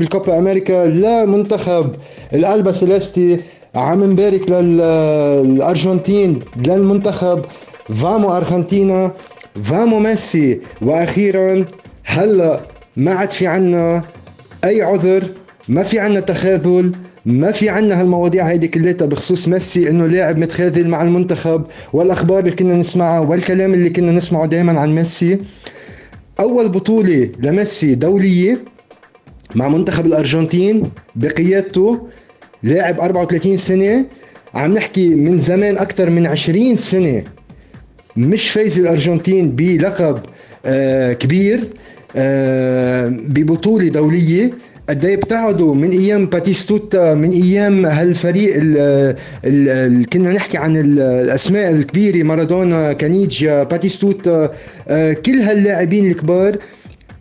بالكوبا أمريكا لمنتخب ال Albiceleste عم نبارك للأرجنتين للمنتخب. Vamos Argentina vamos Messi. وأخيرا هلأ ما عاد في عنا أي عذر ما في عنا تخاذل ما في عنا هالمواضيع هيدي كلها بخصوص ميسي إنه لاعب متخاذل مع المنتخب والأخبار اللي كنا نسمعها والكلام اللي كنا نسمعه دائما عن ميسي. أول بطولة لميسي دولية مع منتخب الأرجنتين بقيادته لاعب 34 سنة. عم نحكي من زمان أكثر من 20 سنة. مش فايز الأرجنتين بلقب آه كبير آه ببطولة دولية. قد إيه ابتعدوا من أيام باتيستوتا من أيام هالفريق اللي كنا نحكي عن الأسماء الكبيرة مارادونا كانيجيا باتيستوتا آه، كل هاللاعبين الكبار.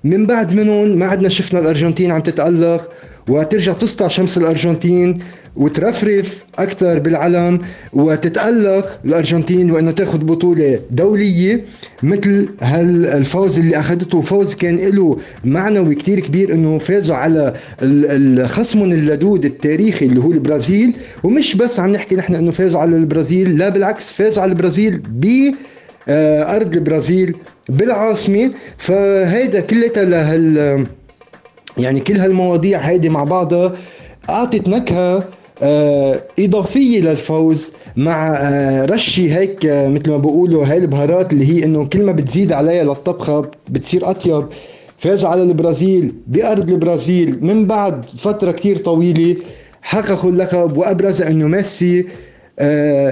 من بعد منهم ما عدنا شفنا الأرجنتين عم تتألق وترجع تسطع شمس الأرجنتين وترفرف أكثر بالعلم وتتألق الأرجنتين وإنه تاخذ بطولة دولية مثل هالفوز اللي اخذته فوز كان له معنوي كتير كبير إنه فازوا على خصمهم اللدود التاريخي اللي هو البرازيل. ومش بس عم نحكي نحن إنه فازوا على البرازيل لا بالعكس فازوا على البرازيل ب أرض البرازيل بالعاصمة. فهيدا كلها لهال يعني كل هالمواضيع هيدي مع بعضها أعطت نكهة آه إضافية للفوز مع آه رشي هيك آه مثل ما بقولوا هاي البهارات اللي هي إنه كل ما بتزيد عليها للطبخة بتصير أطيب. فاز على البرازيل بأرض البرازيل من بعد فترة كتير طويلة. حققوا اللقب وأبرز إنه ميسي. آه،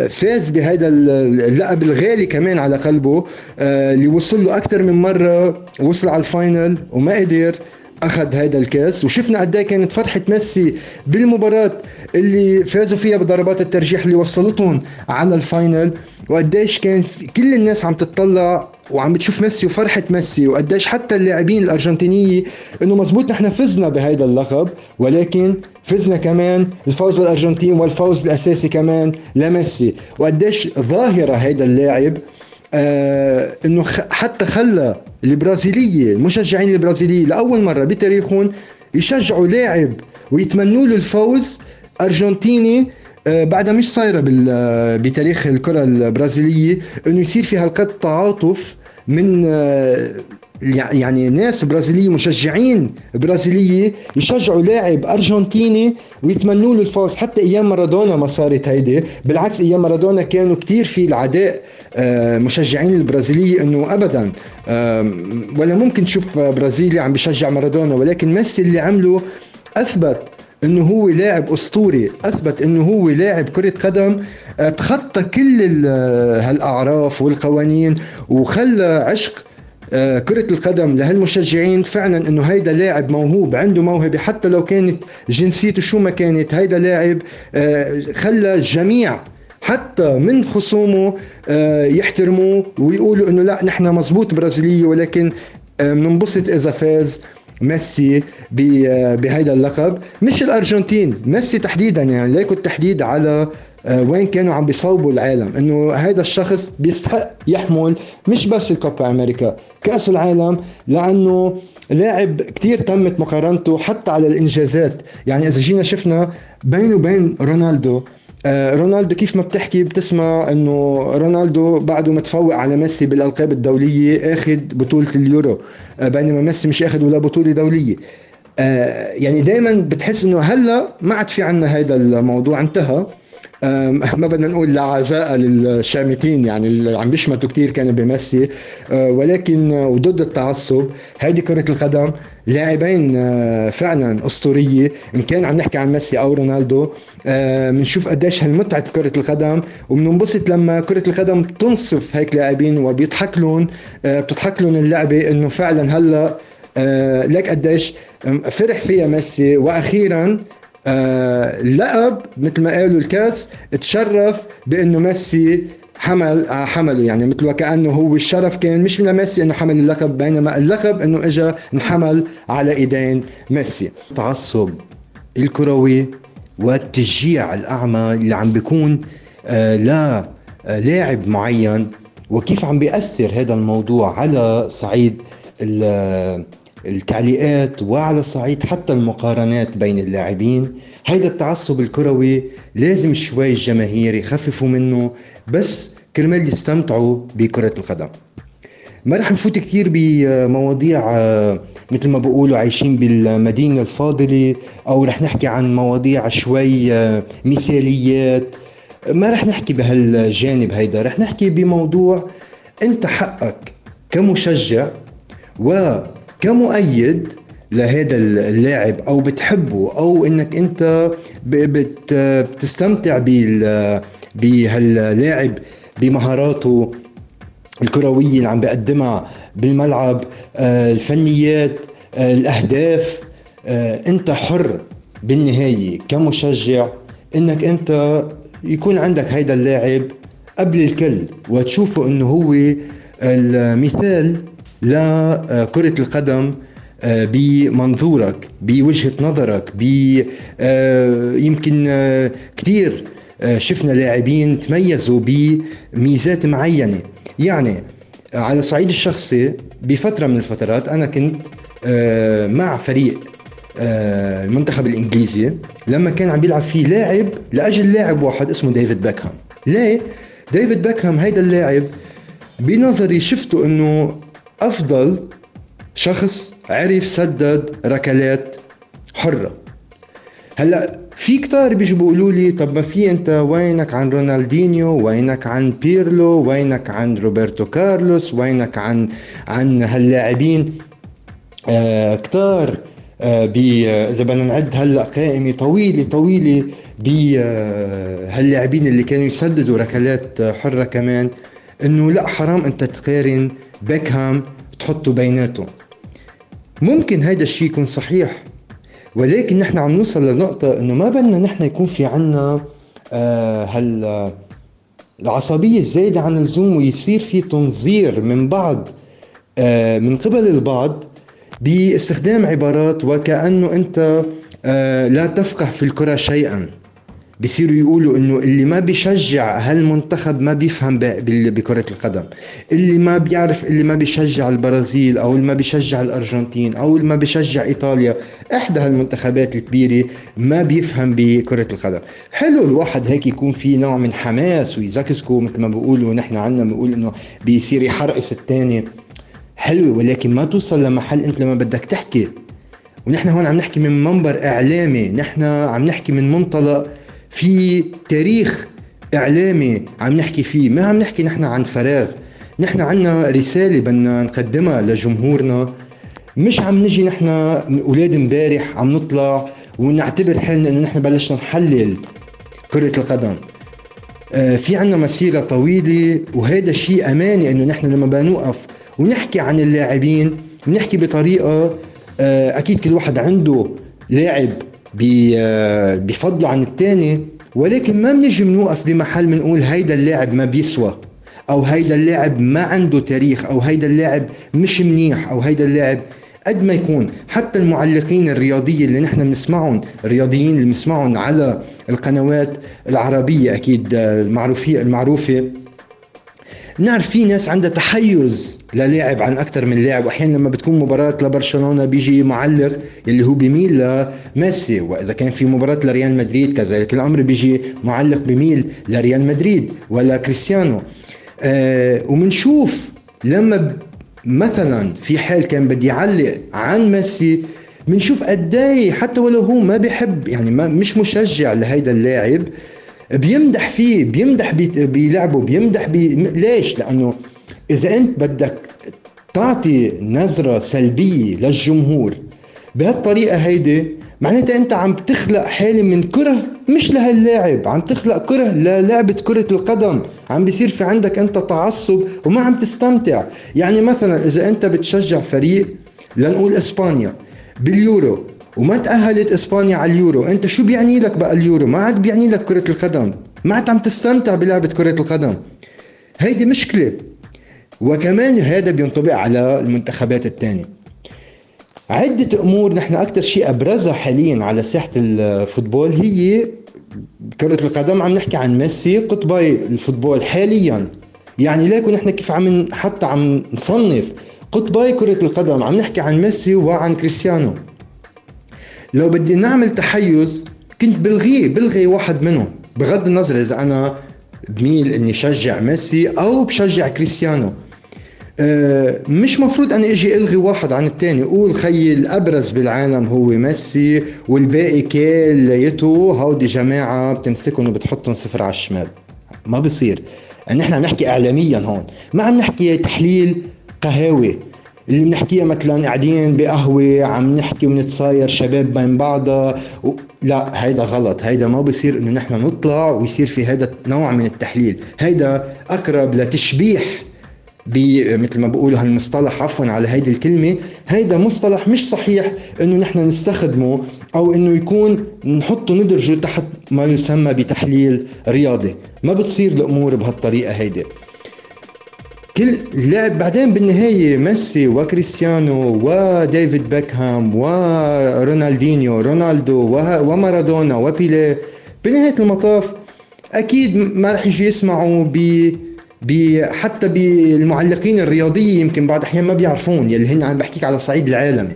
فاز بهذا اللقب الغالي كمان على قلبه آه، اللي وصل له أكثر من مرة وصل على ال final وما قدر أخذ هيدا الكاس. وشفنا قد إيه كانت فرحة ميسي بالمباراة اللي فازوا فيها بضربات الترجيح اللي وصلتهم على ال final وقديش كان كل الناس عم تطلع وعم بتشوف ميسي وفرحة ميسي وقديش حتى اللاعبين الأرجنتينية إنه مزبوط نحن فزنا بهيدا اللقب ولكن فزنا كمان الفوز للأرجنتين والفوز الأساسي كمان لميسي. وقديش ظاهرة هيدا اللاعب آه إنه حتى خلى البرازيلية المشجعين البرازيلية لأول مرة بتاريخهم يشجعوا لاعب ويتمنوا له الفوز أرجنتيني بعدها مش صايرة آه، بتاريخ الكرة البرازيلية إنه يصير في هالقد تعاطف من آه، يعني ناس برازيلية مشجعين برازيلية يشجعوا لاعب أرجنتيني ويتمنوا له الفوز. حتى أيام مارادونا ما صارت هيدي بالعكس أيام مارادونا كانوا كتير في العداء آه، مشجعين البرازيلية إنه ابدا ولا ممكن تشوف برازيلي عم بيشجع مارادونا ولكن ميسي اللي عمله أثبت إنه هو لاعب أسطوري. أثبت إنه هو لاعب كرة قدم آه، تخطى كل هالأعراف والقوانين وخلى عشق آه، كرة القدم لهالمشجعين. فعلا إنه هيدا لاعب موهوب عنده موهبة حتى لو كانت جنسيته شو ما كانت هيدا لاعب خلى الجميع حتى من خصومه آه، يحترموه ويقولوا إنه لا نحن مزبوط برازيلية ولكن آه، بننبسط إذا فاز. ميسي آه، بهيدا اللقب. مش الأرجنتين ميسي تحديدا يعني ليكو التحديد على وين كانوا عم بيصوبوا العالم. إنه هذا الشخص بيستحق يحمل مش بس الكوبا أمريكا كأس العالم لأنه لاعب كتير تمت مقارنته حتى على الإنجازات. يعني إذا جينا شفنا بينه وبين رونالدو آه، رونالدو كيف ما بتحكي بتسمع إنه رونالدو بعده متفوق على ميسي بالألقاب الدولية اخذ بطولة اليورو. آه، بينما ميسي مش اخذ ولا بطولة دولية. آه، يعني دائما بتحس إنه هلأ ما عاد في عنا هذا الموضوع انتهى. ما بدنا نقول لا عزاء للشامتين يعني اللي عم بيشمتوا كثير كانوا بميسي. ولكن وضد التعصب هيدي كرة القدم لاعبين فعلا أسطورية. إن كان عم نحكي عن ميسي أو رونالدو بنشوف قديش هالمتعة كرة القدم. وبننبسط لما كرة القدم تنصف هيك لاعبين وبيضحك لهم بتضحك لهم اللعبة إنه فعلا هلأ لك قديش فرح فيها ميسي. وأخيرا آه لقب مثل ما قالوا الكاس تشرف بأنه ميسي حمل آه حمله. يعني مثل وكانه هو الشرف كان مش من ميسي إنه حمل اللقب بينما اللقب إنه اجى انحمل على إيدين ميسي. التعصب الكروي والتشجيع الأعمى اللي عم بيكون آه لا آه لاعب معين وكيف عم بيأثر هذا الموضوع على صعيد التعليقات وعلى صعيد حتى المقارنات بين اللاعبين. هيدا التعصب الكروي لازم شوي الجماهير يخففوا منه بس كرمال يستمتعوا بكرة القدم. ما رح نفوت كثير بمواضيع آه، مثل ما بقولوا عايشين بالمدينة الفاضلة أو رح نحكي عن مواضيع شوي آه، مثاليات. ما رح نحكي بهالجانب هيدا رح نحكي بموضوع أنت حقك كمشجع وكمؤيد لهذا اللاعب أو بتحبه أو إنك أنت بتستمتع بهاللاعب بمهاراته الكروية اللي عم بيقدمها بالملعب آه، الفنيات آه، الأهداف آه، أنت حر بالنهاية كمشجع إنك أنت يكون عندك هيدا اللاعب قبل الكل وتشوفه إنه هو المثال لكرة القدم بمنظورك بوجهة نظرك ب يمكن كثير شفنا لاعبين تميزوا بميزات معينة يعني على الصعيد الشخصي بفترة من الفترات أنا كنت آه، مع فريق آه، المنتخب الإنجليزي لما كان عم بيلعب فيه لاعب لأجل لاعب واحد اسمه ديفيد باكهام ليه؟ ديفيد باكهام هيدا اللاعب بنظري شفته إنه أفضل شخص عرف سدد ركلات حرة. هلأ في كتار بيجوا بيقولوا لي طب ما في أنت وينك عن رونالدينيو؟ وينك عن بيرلو؟ وينك عن روبرتو كارلوس؟ وينك عن عن هاللاعبين؟ آه كتار آه إذا بدنا نعد هلأ قائمة طويلة طويلة بهاللاعبين آه اللي كانوا يسددوا ركلات حرة كمان. إنه لا حرام انت تقارن بيكهام تحطه بيناتهم ممكن هيدا الشيء يكون صحيح ولكن نحن عم نوصل لنقطة إنه ما بدنا نحن يكون في عنا آه هال العصبية الزايدة عن اللزوم ويصير في تنظير من بعض آه من قبل البعض باستخدام عبارات وكأنه أنت آه لا تفقه في الكرة شيئا. بصيروا يقولوا إنه اللي ما بيشجع هالمنتخب ما بيفهم بكرة القدم. اللي ما بيعرف اللي ما بيشجع البرازيل أو اللي ما بيشجع الأرجنتين أو اللي ما بيشجع إيطاليا إحدى هالمنتخبات الكبيرة ما بيفهم بكرة القدم. حلو الواحد هيك يكون في نوع من حماس ويزكزكو مثل ما بيقولوا نحن عنا بنقول إنه بيصير يحرقص الثاني حلوة ولكن ما توصل لمحل إنت لما بدك تحكي. ونحن هون عم نحكي من منبر إعلامي نحن عم نحكي من منطلق في تاريخ إعلامي عم نحكي فيه. ما عم نحكي نحن عن فراغ. نحن عنا رسالة بدنا نقدمها لجمهورنا. مش عم نجي نحن أولاد امبارح عم نطلع ونعتبر حالنا إنه نحن بلشنا نحلل كرة القدم. آه في عنا مسيرة طويلة وهذا الشيء أماني إنه نحن لما بنوقف ونحكي عن اللاعبين بنحكي بطريقة آه أكيد كل واحد عنده لاعب بفضله عن الثاني ولكن ما بنجي بنوقف بمحل بنقول هيدا اللاعب ما بيسوى أو هيدا اللاعب ما عنده تاريخ أو هيدا اللاعب مش منيح أو هيدا اللاعب قد ما يكون. حتى المعلقين الرياضية اللي نحن بنسمعهم الرياضيين اللي بنسمعهم على القنوات العربية أكيد المعروفة المعروفة بنعرف في ناس عندها تحيز للاعب عن أكثر من لاعب وأحيانا لما بتكون مباراة لبرشلونة بيجي معلق اللي هو بيميل لميسي وإذا كان في مباراة لريال مدريد كذلك الأمر بيجي معلق بيميل لريال مدريد ولا كريستيانو. آه ومنشوف لما مثلا في حال كان بدي يعلق عن ميسي بنشوف قد إيه حتى ولو هو ما بيحب يعني ما مش مشجع لهيدا اللاعب بيمدح فيه بيمدح بلعبه بيمدح بي ليش؟ لأنه إذا أنت بدك تعطي نظرة سلبية للجمهور بهالطريقة هيدي معناتها أنت عم تخلق حالة من كره مش لهاللاعب عم تخلق كره للعبة كرة القدم. عم بيصير في عندك أنت تعصب وما عم تستمتع. يعني مثلا إذا أنت بتشجع فريق لنقول إسبانيا باليورو وما تأهلت إسبانيا على اليورو. أنت شو بيعني لك بقى اليورو؟ ما عاد بيعني لك كرة القدم. ما عاد عم تستمتع بلعبة كرة القدم. هيدي مشكلة. وكمان هذا بينطبق على المنتخبات الثانية عدة أمور نحن أكثر شيء أبرزها حاليا على ساحة ال football هي كرة القدم. عم نحكي عن ميسي قطبي ال football حاليا. يعني ليكو نحن كيف عم حتى عم نصنف. قطبي كرة القدم. عم نحكي عن ميسي وعن كريستيانو. لو بدي نعمل تحيز كنت بلغيه بلغي واحد منهم. بغض النظر إذا أنا بميل إني شجع ميسي أو بشجع كريستيانو. أه مش مفروض اني إجي ألغي واحد عن الثاني أقول خيي الأبرز بالعالم هو ميسي والباقي كليته هودي جماعة بتمسكهم وبتحطهم صفر على الشمال. ما بصير. نحن عم نحكي اعلاميا هون. ما عم نحكي تحليل قهاوي. اللي بنحكيها مثلا قاعدين بقهوة عم نحكي ونتصاير شباب بين بعضها و... لا هيدا غلط هيدا ما بصير إنه نحن نطلع ويصير في هذا نوع من التحليل. هيدا أقرب لتشبيح مثل ما بقولوا هالمصطلح عفوا على هيدي الكلمة. هيدا مصطلح مش صحيح إنه نحن نستخدمه أو إنه يكون نحطه ندرجه تحت ما يسمى بتحليل رياضي. ما بتصير الأمور بهالطريقة هيدي. كل لعب بعدين بالنهاية ميسي وكريستيانو وديفيد بيكهام ورونالدينيو رونالدو ومارادونا وبيلي بنهاية المطاف أكيد ما رح يجي يسمعوا ب حتى بالمعلقين الرياضية يمكن بعض الأحيان ما بيعرفون يلي هن عم بحكيك على الصعيد العالمي.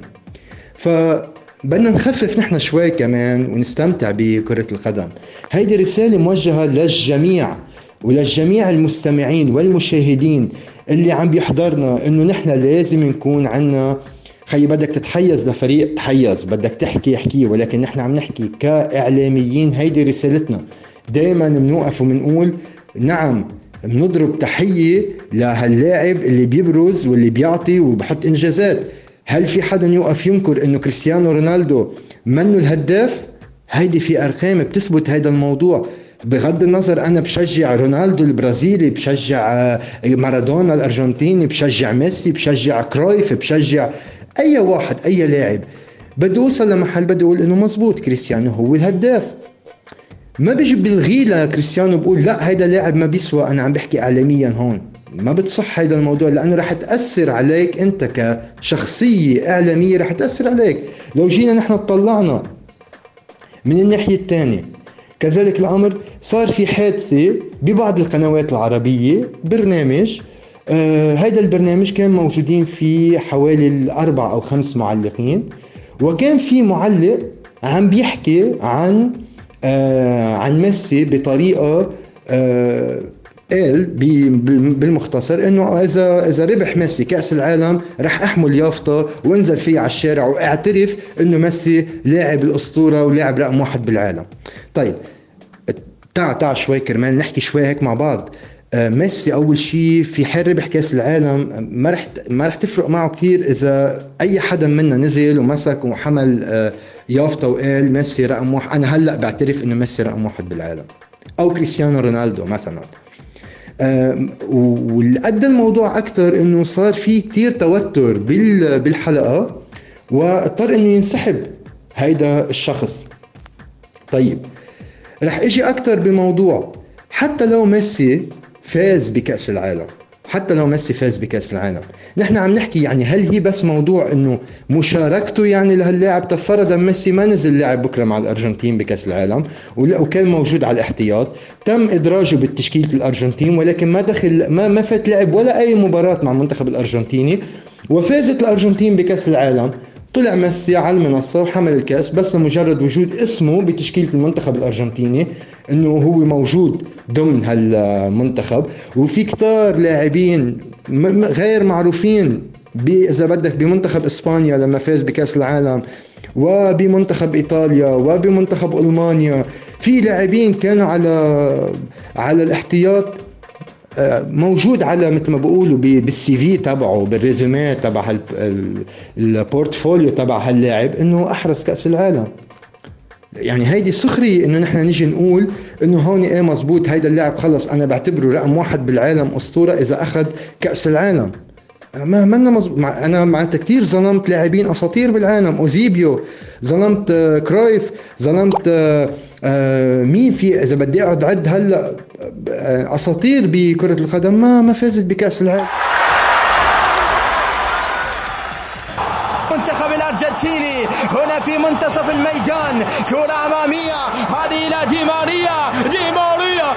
فبدنا نخفف نحن شوي كمان ونستمتع بكرة القدم. هيدي رسالة موجهة للجميع وللجميع المستمعين والمشاهدين. اللي عم بيحضرنا إنه نحن لازم نكون عنا خي بدك تتحيز لفريق تحيز بدك تحكي احكي ولكن نحن عم نحكي كإعلاميين هيدي رسالتنا. دائما بنوقف وبنقول نعم بنضرب تحية لهاللاعب اللي بيبرز واللي بيعطي وبحط إنجازات. هل في حدا يوقف ينكر إنه كريستيانو رونالدو منه الهداف؟ هيدي في أرقام بتثبت هذا الموضوع. بغض النظر أنا بشجع رونالدو البرازيلي بشجع آه، مارادونا الأرجنتيني بشجع ميسي بشجع كرويف بشجع أي واحد أي لاعب. بدي أوصل لمحل بدي أقول إنه مزبوط كريستيانو هو الهداف. ما بيجي بلغي لكريستيانو بقول لا هيدا لاعب ما بيسوى أنا عم بحكي اعلاميا هون. ما بتصح هيدا الموضوع لأنه رح تأثر عليك أنت كشخصية إعلامية رح تأثر عليك. لو جينا نحن طلعنا من الناحية الثانية كذلك الأمر صار في حادثة ببعض القنوات العربية برنامج آه هذا البرنامج كان موجودين فيه حوالي الأربع أو خمس معلقين وكان في معلق عم بيحكي عن آه عن ميسي بطريقة آه قال بالمختصر إنه اذا إذا ربح ميسي كأس العالم رح أحمل يافطة وانزل فيها على الشارع وأعترف إنه ميسي لاعب الأسطورة ولاعب رقم واحد بالعالم. طيب تعا تعا شوي كرمال نحكي شوي هيك مع بعض. آه، ميسي أول شيء في حال ربح كأس العالم ما رح ما رح تفرق معه كثير إذا أي حدا منا نزل ومسك وحمل آه، يافطة وقال ميسي رقم واحد. أنا هلأ بعترف إنه ميسي رقم واحد بالعالم. أو كريستيانو رونالدو مثلا. واللي أدى الموضوع أكثر إنه صار في كثير توتر بالحلقة واضطر إنه ينسحب هيدا الشخص. طيب رح إجي أكثر بموضوع. حتى لو ميسي فاز بكأس العالم حتى لو ميسي فاز بكأس العالم. نحن عم نحكي يعني هل هي بس موضوع إنه مشاركته يعني لهاللاعب؟ طب فرضا ميسي ما نزل لعب بكرة مع الأرجنتين بكأس العالم وكان موجود على الاحتياط. تم إدراجه بالتشكيله الأرجنتين ولكن ما دخل ما ما فات لعب ولا أي مباراة مع المنتخب الأرجنتيني وفازت الأرجنتين بكأس العالم. طلع ميسي على المنصة وحمل الكأس بس لمجرد وجود اسمه بتشكيلة المنتخب الأرجنتيني إنه هو موجود ضمن هالمنتخب. وفي كتار لاعبين غير معروفين إذا بدك بمنتخب إسبانيا لما فاز بكأس العالم وبمنتخب إيطاليا وبمنتخب ألمانيا في لاعبين كانوا على على الاحتياط موجود على مثل ما بقولوا بال CV تبعه بال resume تبع ال portfolio تبع هاللاعب إنه أحرز كأس العالم. يعني هيدي سخرية إنه نحن نيجي نقول إنه هون إيه مزبوط هيدا اللاعب خلص أنا بعتبره رقم واحد بالعالم أسطورة إذا أخذ كأس العالم. ما منا مزبوط. مع أنا معناتها كثير ظلمت لاعبين أساطير بالعالم. أوزيبيو ظلمت آه، كرايف ظلمت آه، مين في إذا بدي أقعد عد هلأ أساطير بكرة القدم ما ما فازت بكأس العالم. الأرجنتيني هنا في منتصف الميدان كرة أمامية هذه إلى دي ماريا دي ماريا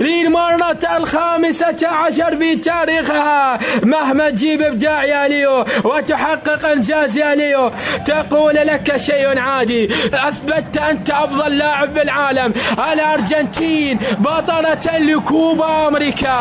للمرة الخامسة عشر في تاريخها مهما تجيب إبداع يا ليو وتحقق إنجاز يا ليو تقول لك شيء عادي. اثبتت أنت أفضل لاعب في العالم الأرجنتين بطلة لكوبا أمريكا.